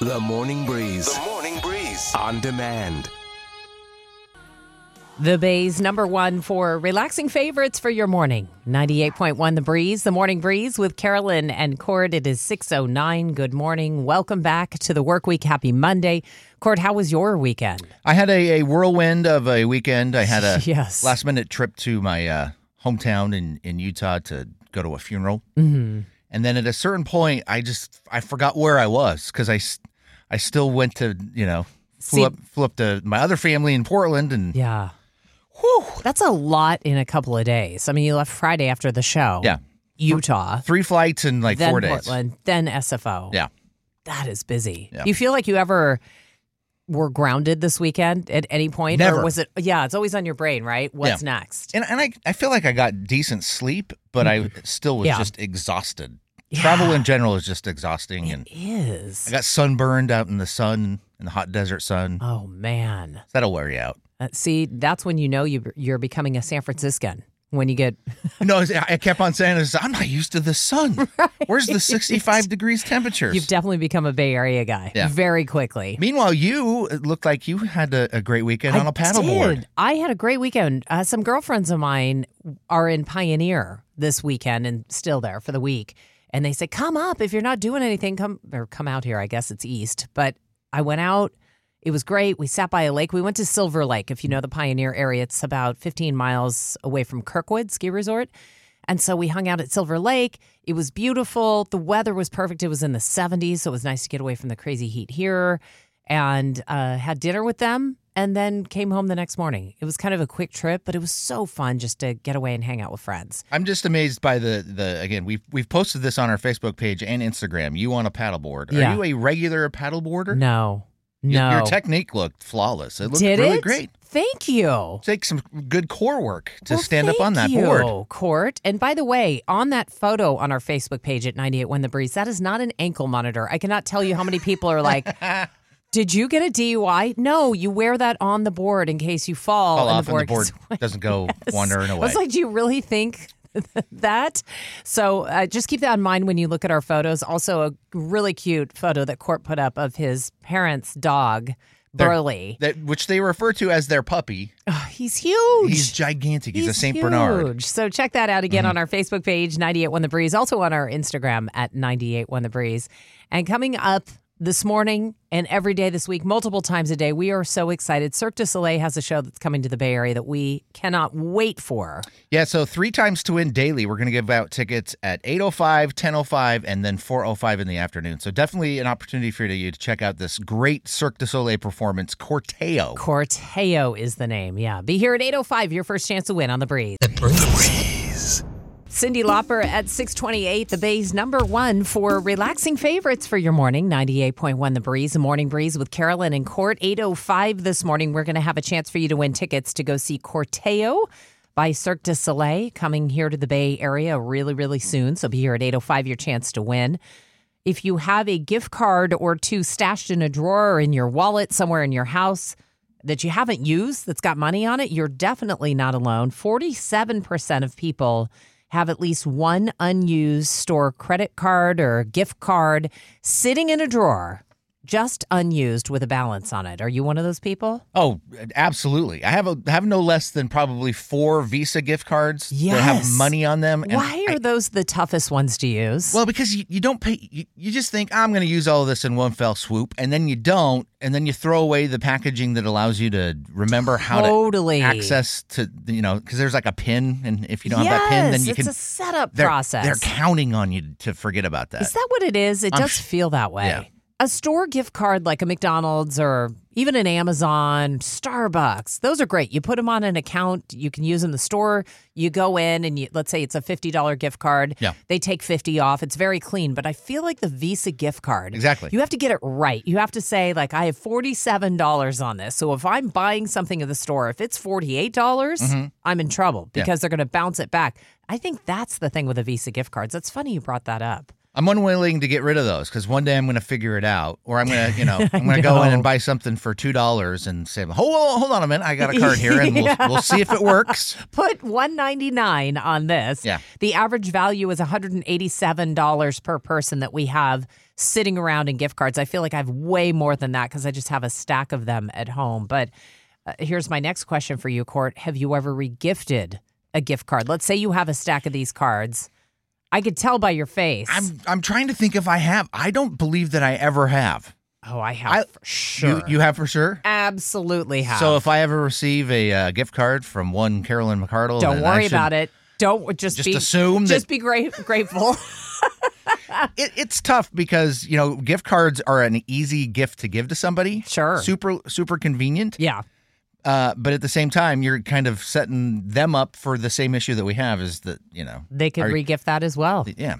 The Morning Breeze. The Morning Breeze. On demand. The Bay's number one for relaxing favorites for your morning. 98.1 The Breeze, The Morning Breeze with Carolyn and Cort. It is 6.09. Good morning. Welcome back to the work week. Happy Monday. Cort, how was your weekend? I had a, a whirlwind of a weekend. I had a Yes. last minute trip to my uh, hometown in, in Utah to go to a funeral. Mm-hmm. And then at a certain point, I just I forgot where I was because I, I still went to you know flew See- up flew up to my other family in Portland and Yeah. Whew, that's a lot in a couple of days. I mean, you left Friday after the show. yeah Utah. three flights in like then four days. Portland. Then SFO. Yeah. That is busy. Yeah. You feel like you ever were grounded this weekend at any point? Never. Or was it, yeah, it's always on your brain, right? What's next? And and I I feel like I got decent sleep, but mm. I still was. Yeah. just exhausted. Travel in general is just exhausting, and is. I got sunburned out in the sun in the hot desert sun. Oh, man. That'll wear you out. Uh, see, that's when you know you, you're becoming a San Franciscan. When you get, No, I kept on saying this. I'm not used to the sun. Where's the 65 degrees temperatures? you've definitely become a Bay Area guy Yeah. very quickly. Meanwhile, you it looked like you had a, a great weekend on a paddleboard. did. I had a great weekend. Uh, some girlfriends of mine are in Pioneer this weekend and still there for the week. And they said, "Come up if you're not doing anything. Come or come out here. I guess it's east." But I went out. It was great. We sat by a lake. We went to Silver Lake. If you know the Pioneer area, it's about 15 miles away from Kirkwood Ski Resort. And so we hung out at Silver Lake. It was beautiful. The weather was perfect. It was in the 70s, so it was nice to get away from the crazy heat here. And uh, had dinner with them, and then came home the next morning. It was kind of a quick trip, but it was so fun just to get away and hang out with friends. I'm just amazed by the the again we've we've posted this on our Facebook page and Instagram. You on a paddleboard? Yeah. Are you a regular paddleboarder? No, no. Your technique looked flawless. It looked Did really it? great. Thank you. Take some good core work to Well, stand up on that thank board. you, Cort. And by the way, on that photo on our Facebook page at 98 When the Breeze, that is not an ankle monitor. I cannot tell you how many people are like, Did you get a DUI? No, you wear that on the board in case you fall, Fall off the and the board, board doesn't go wandering away. I was like, do you really think that? So uh, just keep that in mind when you look at our photos. Also, a really cute photo that Cort put up of his parents' dog, Their- Burley. that which they refer to as their puppy. Oh, he's huge. He's gigantic. He's, a Saint huge. Bernard. Mm-hmm. So check that out again on our Facebook page, 98 One The Breeze, also on our Instagram at 98 One The Breeze. And coming up this morning and every day this week, multiple times a day, we are so excited. Cirque du Soleil has a show that's coming to the Bay Area that we cannot wait for. Yeah, so three times to win daily. We're going to give out tickets at 8.05, 10.05, and then 4.05 in the afternoon. So definitely an opportunity for you to check out this great Cirque du Soleil performance, Corteo. Corteo is the name. Yeah. Be here at 8.05, your first chance to win on The Breeze. Cyndi Lauper at 628, the Bay's number one for relaxing favorites for your morning. 98.1 The Breeze, a morning breeze with Carolyn and Cort. 805 this morning, we're going to have a chance for you to win tickets to go see Corteo by Cirque du Soleil coming here to the Bay Area really, really soon. So be here at 805, your chance to win. If you have a gift card or two stashed in a drawer or in your wallet somewhere in your house that you haven't used that's got money on it, you're definitely not alone. 47% of people have at least one unused store credit card or gift card sitting in a drawer, just unused with a balance on it. Are you one of those people? Oh, absolutely. I have a have no less than probably four Visa gift cards that have money on them. and Why I- are those the toughest ones to use? Well, because you, you don't pay, you, you just think, I'm going to use all of this in one fell swoop, and then you don't, and then you throw away the packaging that allows you to remember how Totally. to access to, you know, because there's like a pin, and if you don't have that pin, then you it's can. a setup they're, process. They're counting on you to forget about that. Is that what it is? It I'm does feel that way. Yeah. A store gift card like a McDonald's or Even an Amazon, Starbucks, those are great. You put them on an account, you can use them in the store. You go in and you, let's say it's a $50 gift card. Yeah. They take 50 off. It's very clean, but I feel like the Visa gift card. Exactly. You have to get it right. You have to say like I have $47 on this. So if I'm buying something at the store, if it's $48, dollars Mm-hmm. I'm in trouble because they're going to bounce it back. I think that's the thing with the Visa gift cards. That's funny you brought that up. I'm unwilling to get rid of those because one day I'm going to figure it out, or I'm going to, you know, I'm going to go in and buy something for two dollars and say, hold on, hold on a minute, I got a card here, and we'll, we'll see if it works. Put 199 on this. Yeah. The average value is $187 per person that we have sitting around in gift cards. I feel like I have way more than that because I just have a stack of them at home. But uh, here's my next question for you, Cort. Have you ever regifted a gift card? Let's say you have a stack of these cards. I could tell by your face. I'm I'm trying to think if I have. I don't believe that I ever have. oh, I have I- for sure. You you have for sure. absolutely have. So if I ever receive a uh, gift card from one Carolyn McCardle, don't worry should- about it. Don't just, Just be assume that- Just be great, grateful. It, it's tough because you know gift cards are an easy gift to give to somebody. Sure. super super convenient. yeah. Uh, but at the same time, you're kind of setting them up for the same issue that we have. Is that you know They could Are- regift that as well. yeah,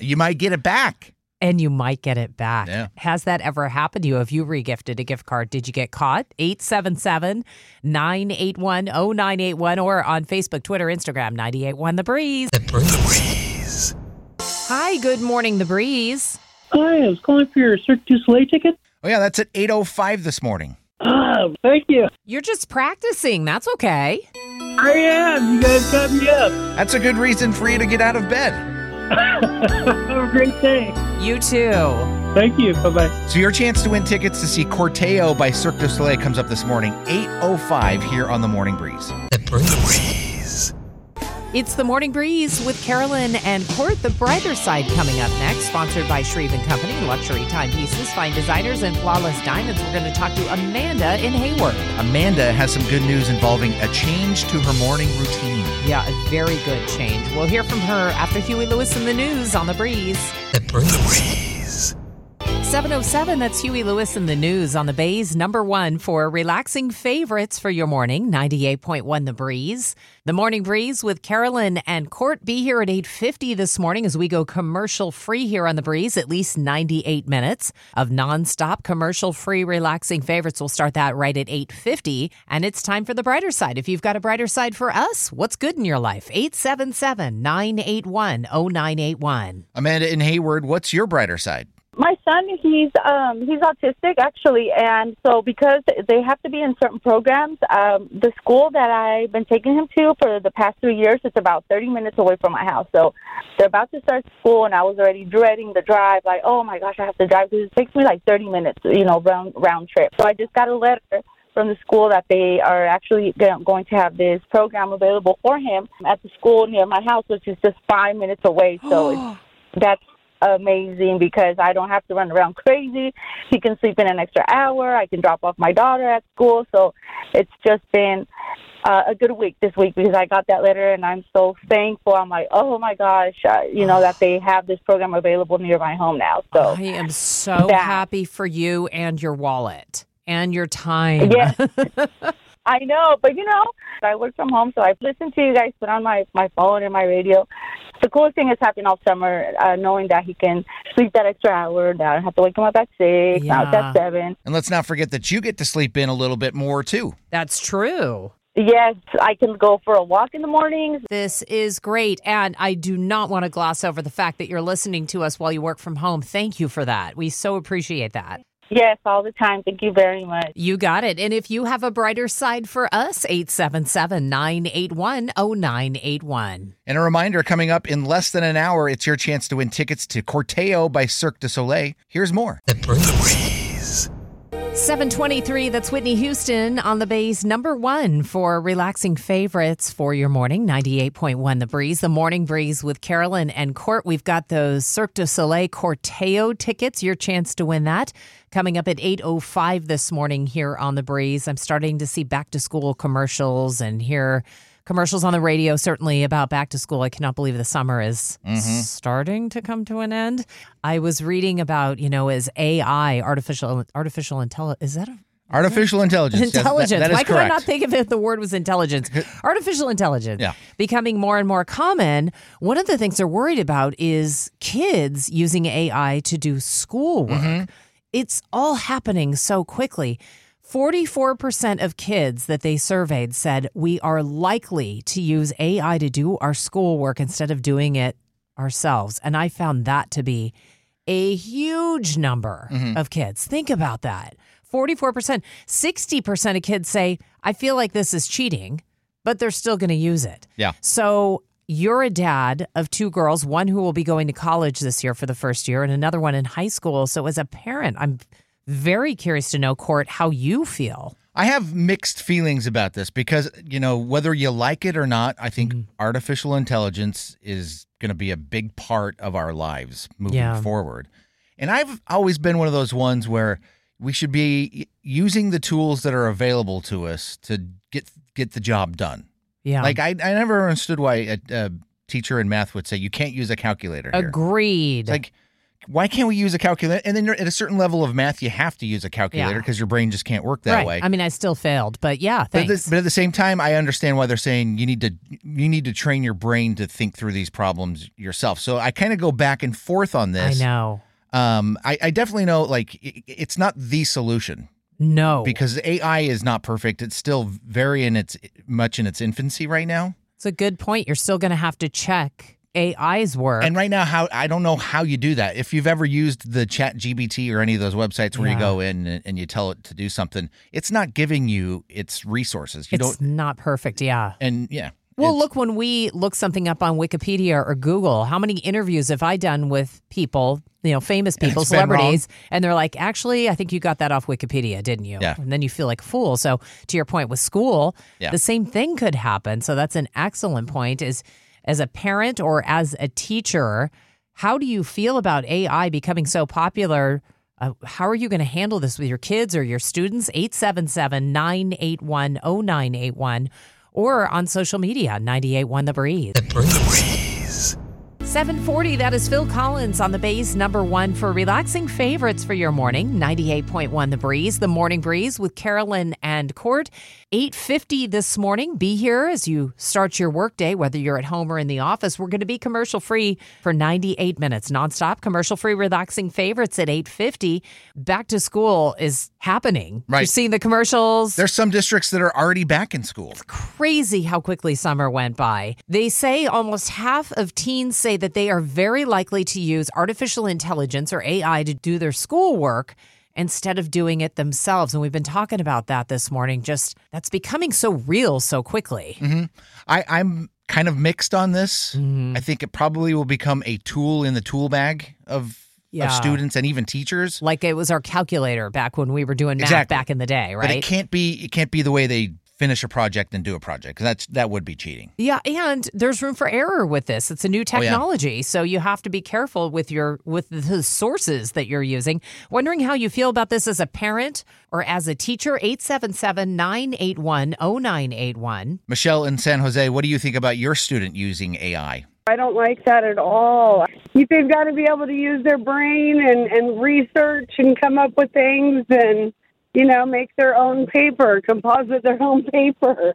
you might get it back. and you might get it back. Yeah. Has that ever happened to you? Have you regifted a gift card, did you get caught? 877 981 0981 or on Facebook, Twitter, Instagram, 981 The Breeze. The Breeze. Hi, good morning, The Breeze. Hi, I was calling for your Cirque du Soleil ticket. Oh yeah, that's at eight oh five this morning. Ah, thank you. You're just practicing. That's okay. I am. You guys got me up. That's a good reason for you to get out of bed. Have a great day. You too. Thank you. Bye bye. So your chance to win tickets to see Corteo by Cirque du Soleil comes up this morning, 8.05 here on The Morning Breeze. The Breeze. It's the Morning Breeze with Carolyn and Cort. The brighter side coming up next, sponsored by Shreve and Company, luxury timepieces, fine designers, and flawless diamonds. We're going to talk to Amanda in Hayward. Amanda has some good news involving a change to her morning routine. Yeah, a very good change. We'll hear from her after Huey Lewis and the News on the breeze. 707, that's Huey Lewis and the News on the Bay's number one for relaxing favorites for your morning, 98.1 The Breeze. The Morning Breeze with Carolyn and Cort be here at 8.50 this morning as we go commercial free here on The Breeze, at least 98 minutes of nonstop commercial free relaxing favorites. We'll start that right at 8.50 and it's time for the brighter side. If you've got a brighter side for us, what's good in your life? 877-981-0981. Amanda in Hayward, what's your brighter side? My son he's um he's autistic actually and so because they have to be in certain programs um the school that i've been taking him to for the past three years it's about thirty minutes away from my house. So they're about to start school and i was already dreading the drive like oh my gosh i have to drive because it takes me like thirty minutes you know round round trip. So i just got a letter from the school that they are actually going to have this program available for him at the school near my house which is just five minutes away. So it's that's amazing because I don't have to run around crazy. He can sleep in an extra hour. I can drop off my daughter at school. So it's just been uh, a good week this week because I got that letter and I'm so thankful. I'm like, oh my gosh, uh, you know, that they have this program available near my home now. So I am so that- happy for you and your wallet and your time. Yes. I know, but you know, I work from home, so I listen to you guys put on my my phone and my radio. The coolest thing is happened all summer, uh, knowing that he can sleep that extra hour. That I don't have to wake him up at six. Now it's at seven. And let's not forget that you get to sleep in a little bit more too. That's true. Yes, I can go for a walk in the mornings. This is great. And I do not want to gloss over the fact that you're listening to us while you work from home. Thank you for that. We so appreciate that. Yes, all the time. Thank you very much. You got it. And if you have a brighter side for us, 877 981 0981. And a reminder coming up in less than an hour, it's your chance to win tickets to Corteo by Cirque du Soleil. Here's more. 723, that's Whitney Houston on the Bay's number one for relaxing favorites for your morning. 98.1 The Breeze, the morning breeze with Carolyn and Cort. We've got those Cirque du Soleil Corteo tickets, your chance to win that. Coming up at 8.05 this morning here on The Breeze. I'm starting to see back to school commercials and hear commercials on the radio, certainly about back to school. I cannot believe the summer is starting to come to an end. I was reading about, you know, is AI, artificial artificial intelligence. Is that a Artificial intelligence. Yes, that- Intelligence. that is Why could I not think of it? The word was intelligence. Artificial intelligence. Yeah. Becoming more and more common. One of the things they're worried about is kids using AI to do schoolwork. Mm-hmm. It's all happening so quickly. 44% of kids that they surveyed said we are likely to use AI to do our schoolwork instead of doing it ourselves. And I found that to be a huge number Mm-hmm. of kids. Think about that. 44%. 60% of kids say, I feel like this is cheating, but they're still going to use it. Yeah. So you're a dad of two girls, one who will be going to college this year for the first year and another one in high school. So as a parent, I'm very curious to know, Cort, how you feel. I have mixed feelings about this because, you know, whether you like it or not, I think Mm-hmm. artificial intelligence is going to be a big part of our lives moving Yeah. forward. And I've always been one of those ones where we should be using the tools that are available to us to get get the job done. Yeah. Like I, I never understood why a, a teacher in math would say you can't use a calculator. Here. Agreed. Like, why can't we use a calculator? And then at a certain level of math, you have to use a calculator Yeah. because your brain just can't work that right. way. I mean, I still failed, but yeah, But at, thanks. the, but at the same time, I understand why they're saying you need to you need to train your brain to think through these problems yourself. So I kind of go back and forth on this. I know. Um, I, I definitely know like i it's not the solution No. because AI is not perfect. It's still very in its much in its infancy right now. It's a good point. You're still going to have to check AI's work. And right now, how I don't know how you do that. If you've ever used the ChatGPT or any of those websites where you go in and, and you tell it to do something, it's not giving you its resources. You it's don't. not perfect. Yeah. And yeah. Well, look, when we look something up on Wikipedia or Google, how many interviews have I done with people, you know, famous people, it's celebrities, and they're like, actually, I think you got that off Wikipedia, didn't you? Yeah. And then you feel like a fool. So, to your point with school, Yeah. the same thing could happen. So, that's an excellent point. Is as a parent or as a teacher, how do you feel about AI becoming so popular? Uh, how are you going to handle this with your kids or your students? 877 981 0981 or on social media, 981 The Breeze. 740, that is Phil Collins on the Bay's number one for relaxing favorites for your morning. 98.1 The Breeze, the morning breeze with Carolyn and Cort. 850 this morning. Be here as you start your workday, whether you're at home or in the office. We're going to be commercial free for 98 minutes, nonstop. Commercial free relaxing favorites at 850. Back to school is happening. Right. You're seeing the commercials There's some districts that are already back in school. crazy how quickly summer went by. They say almost half of teens say that they are very likely to use artificial intelligence or AI to do their schoolwork instead of doing it themselves. And we've been talking about that this morning. Just that's becoming so real so quickly. I, I'm kind of mixed on this. Mm-hmm. I think it probably will become a tool in the tool bag of, Yeah. of students and even teachers. Like it was our calculator back when we were doing math Exactly. back in the day, right? But it can't be it can't be the way they finish a project and do a project because that's that would be cheating. Yeah, and there's room for error with this. It's a new Oh, yeah. technology, so you have to be careful with your with the sources that you're using. Wondering how you feel about this as a parent or as a teacher 877-981-0981. Michelle in San Jose, what do you think about your student using AI? I don't like that at all. They've got to be able to use their brain and, and research and come up with things and, you know, make their own paper, composite their own paper.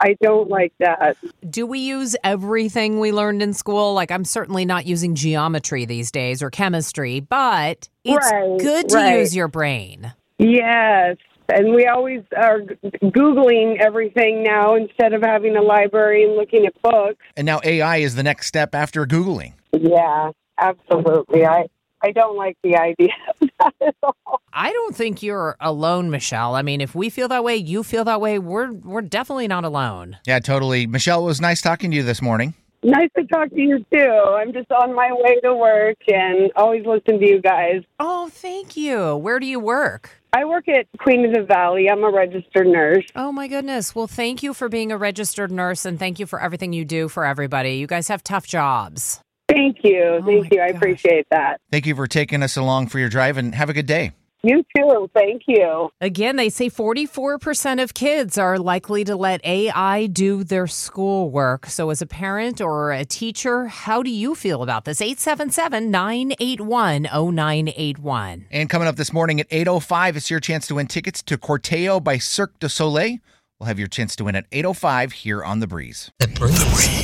I don't like that. Do we use everything we learned in school? Like I'm certainly not using geometry these days or chemistry, but it's Right, good to right. use your brain. Yes. And we always are Googling everything now instead of having a library and looking at books. And now AI is the next step after Googling. Yeah, absolutely. I, I don't like the idea of that at all. I don't think you're alone, Michelle. I mean, if we feel that way, you feel that way, we're we're definitely not alone. Yeah, totally. Michelle, it was nice talking to you this morning. Nice to talk to you too. I'm just on my way to work and always listen to you guys. Oh, thank you. Where do you work? I work at Queen of the Valley. I'm a registered nurse. Oh my goodness. Well, thank you for being a registered nurse and thank you for everything you do for everybody. You guys have tough jobs. Thank you. Oh Thank my you. I appreciate that. Thank you for taking us along for your drive and have a good day. You too. Thank you. Again, they say 44% of kids are likely to let AI do their schoolwork. So, as a parent or a teacher, how do you feel about this? 877 981 0981. And coming up this morning at 8.05, it's your chance to win tickets to Corteo by Cirque du Soleil. We'll have your chance to win at 8.05 here on The Breeze. The Breeze.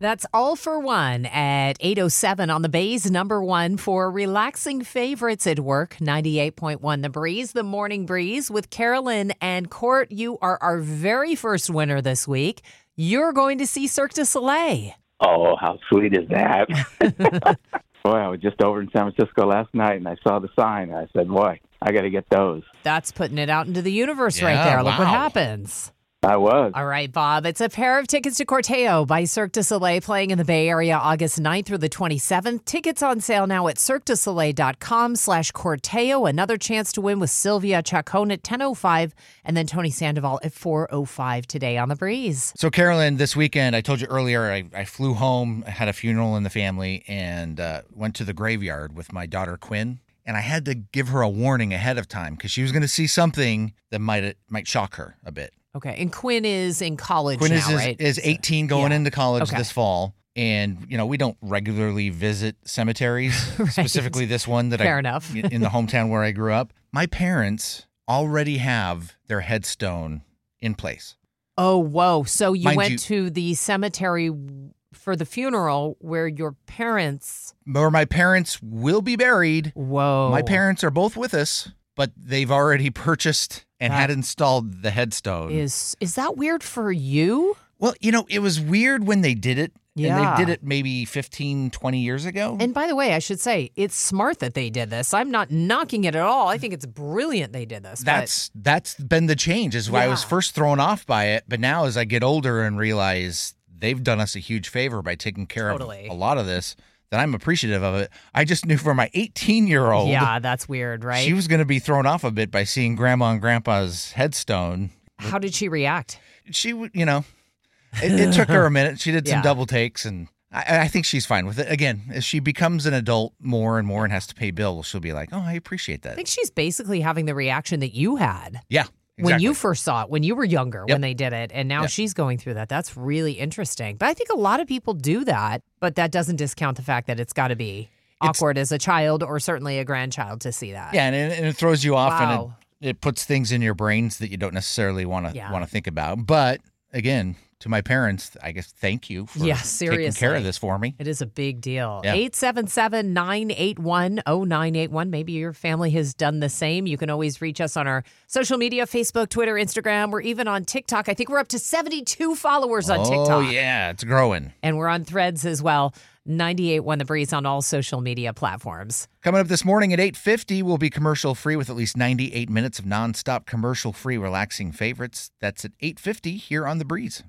That's all for one at 807 on the Bay's number one for relaxing favorites at work. 98.1 The Breeze, the morning breeze with Carolyn and Cort. You are our very first winner this week. You're going to see Cirque du Soleil. Oh, how sweet is that? boy, I was just over in San Francisco last night and I saw the sign. And I said, boy, I got to get those. That's putting it out into the universe right Yeah, there. Look what happens. I was. All right, Bob. It's a pair of tickets to Corteo by Cirque du Soleil playing in the Bay Area August 9th through the 27th. Tickets on sale now at cirquedusoleil.com slash Corteo. Another chance to win with Sylvia Chacon at 10.05 and then Tony Sandoval at 4.05 today on The Breeze. So, Carolyn, this weekend, I told you earlier, I, I flew home, I had a funeral in the family, and uh, went to the graveyard with my daughter Quinn. And I had to give her a warning ahead of time because she was going to see something that might might shock her a bit. Okay. And Quinn is in college Quinn now, is, is, right? is 18 going Yeah. into college Okay. this fall. And, you know, we don't regularly visit cemeteries, specifically this one that Fair I, enough. in the hometown where I grew up. My parents already have their headstone in place. Oh, whoa. So you Mind went you- to the cemetery for the funeral where your parents. where my parents will be buried. Whoa. My parents are both with us, but they've already purchased and That had installed the headstone. Is is that weird for you? well, you know, it was weird when they did it. Yeah. And they did it maybe 15, 20 years ago. And by the way, I should say it's smart that they did this. I'm not knocking it at all. I think it's brilliant they did this. but- that's that's been the change is why I was first thrown off by it. But now as I get older and realize they've done us a huge favor by taking care Totally. of a lot of this, that I'm appreciative of it. I just knew for my 18 year old, yeah, that's weird, right? she was going to be thrown off a bit by seeing grandma and grandpa's headstone. How did she react? she you know, it, it took her a minute. She did some Yeah. double takes, and I, I think she's fine with it. Again, as she becomes an adult more and more and has to pay bills, she'll be like, "Oh, I appreciate that." I think she's basically having the reaction that you had Yeah, when you first saw it, when you were younger, Yep. when they did it, and now Yep. she's going through that. That's really interesting. But I think a lot of people do that, but that doesn't discount the fact that it's got to be It's- awkward as a child or certainly a grandchild to see that. Yeah, and it, and it throws you off, Wow. and it, it puts things in your brains that you don't necessarily want to Yeah. want to think about. But again, to my parents, I guess thank you for Yeah, taking care of this for me. It is a big deal. Yeah. 877 981 0981. Maybe your family has done the same. You can always reach us on our social media Facebook, Twitter, Instagram. We're even on TikTok. I think we're up to 72 followers on oh TikTok. yeah, it's growing. And we're on threads as well. Ninety-eight 981 The Breeze on all social media platforms. Coming up this morning at 8:50 we'll be commercial free with at least 98 minutes of nonstop commercial free relaxing favorites. That's at 8:50 here on the Breeze.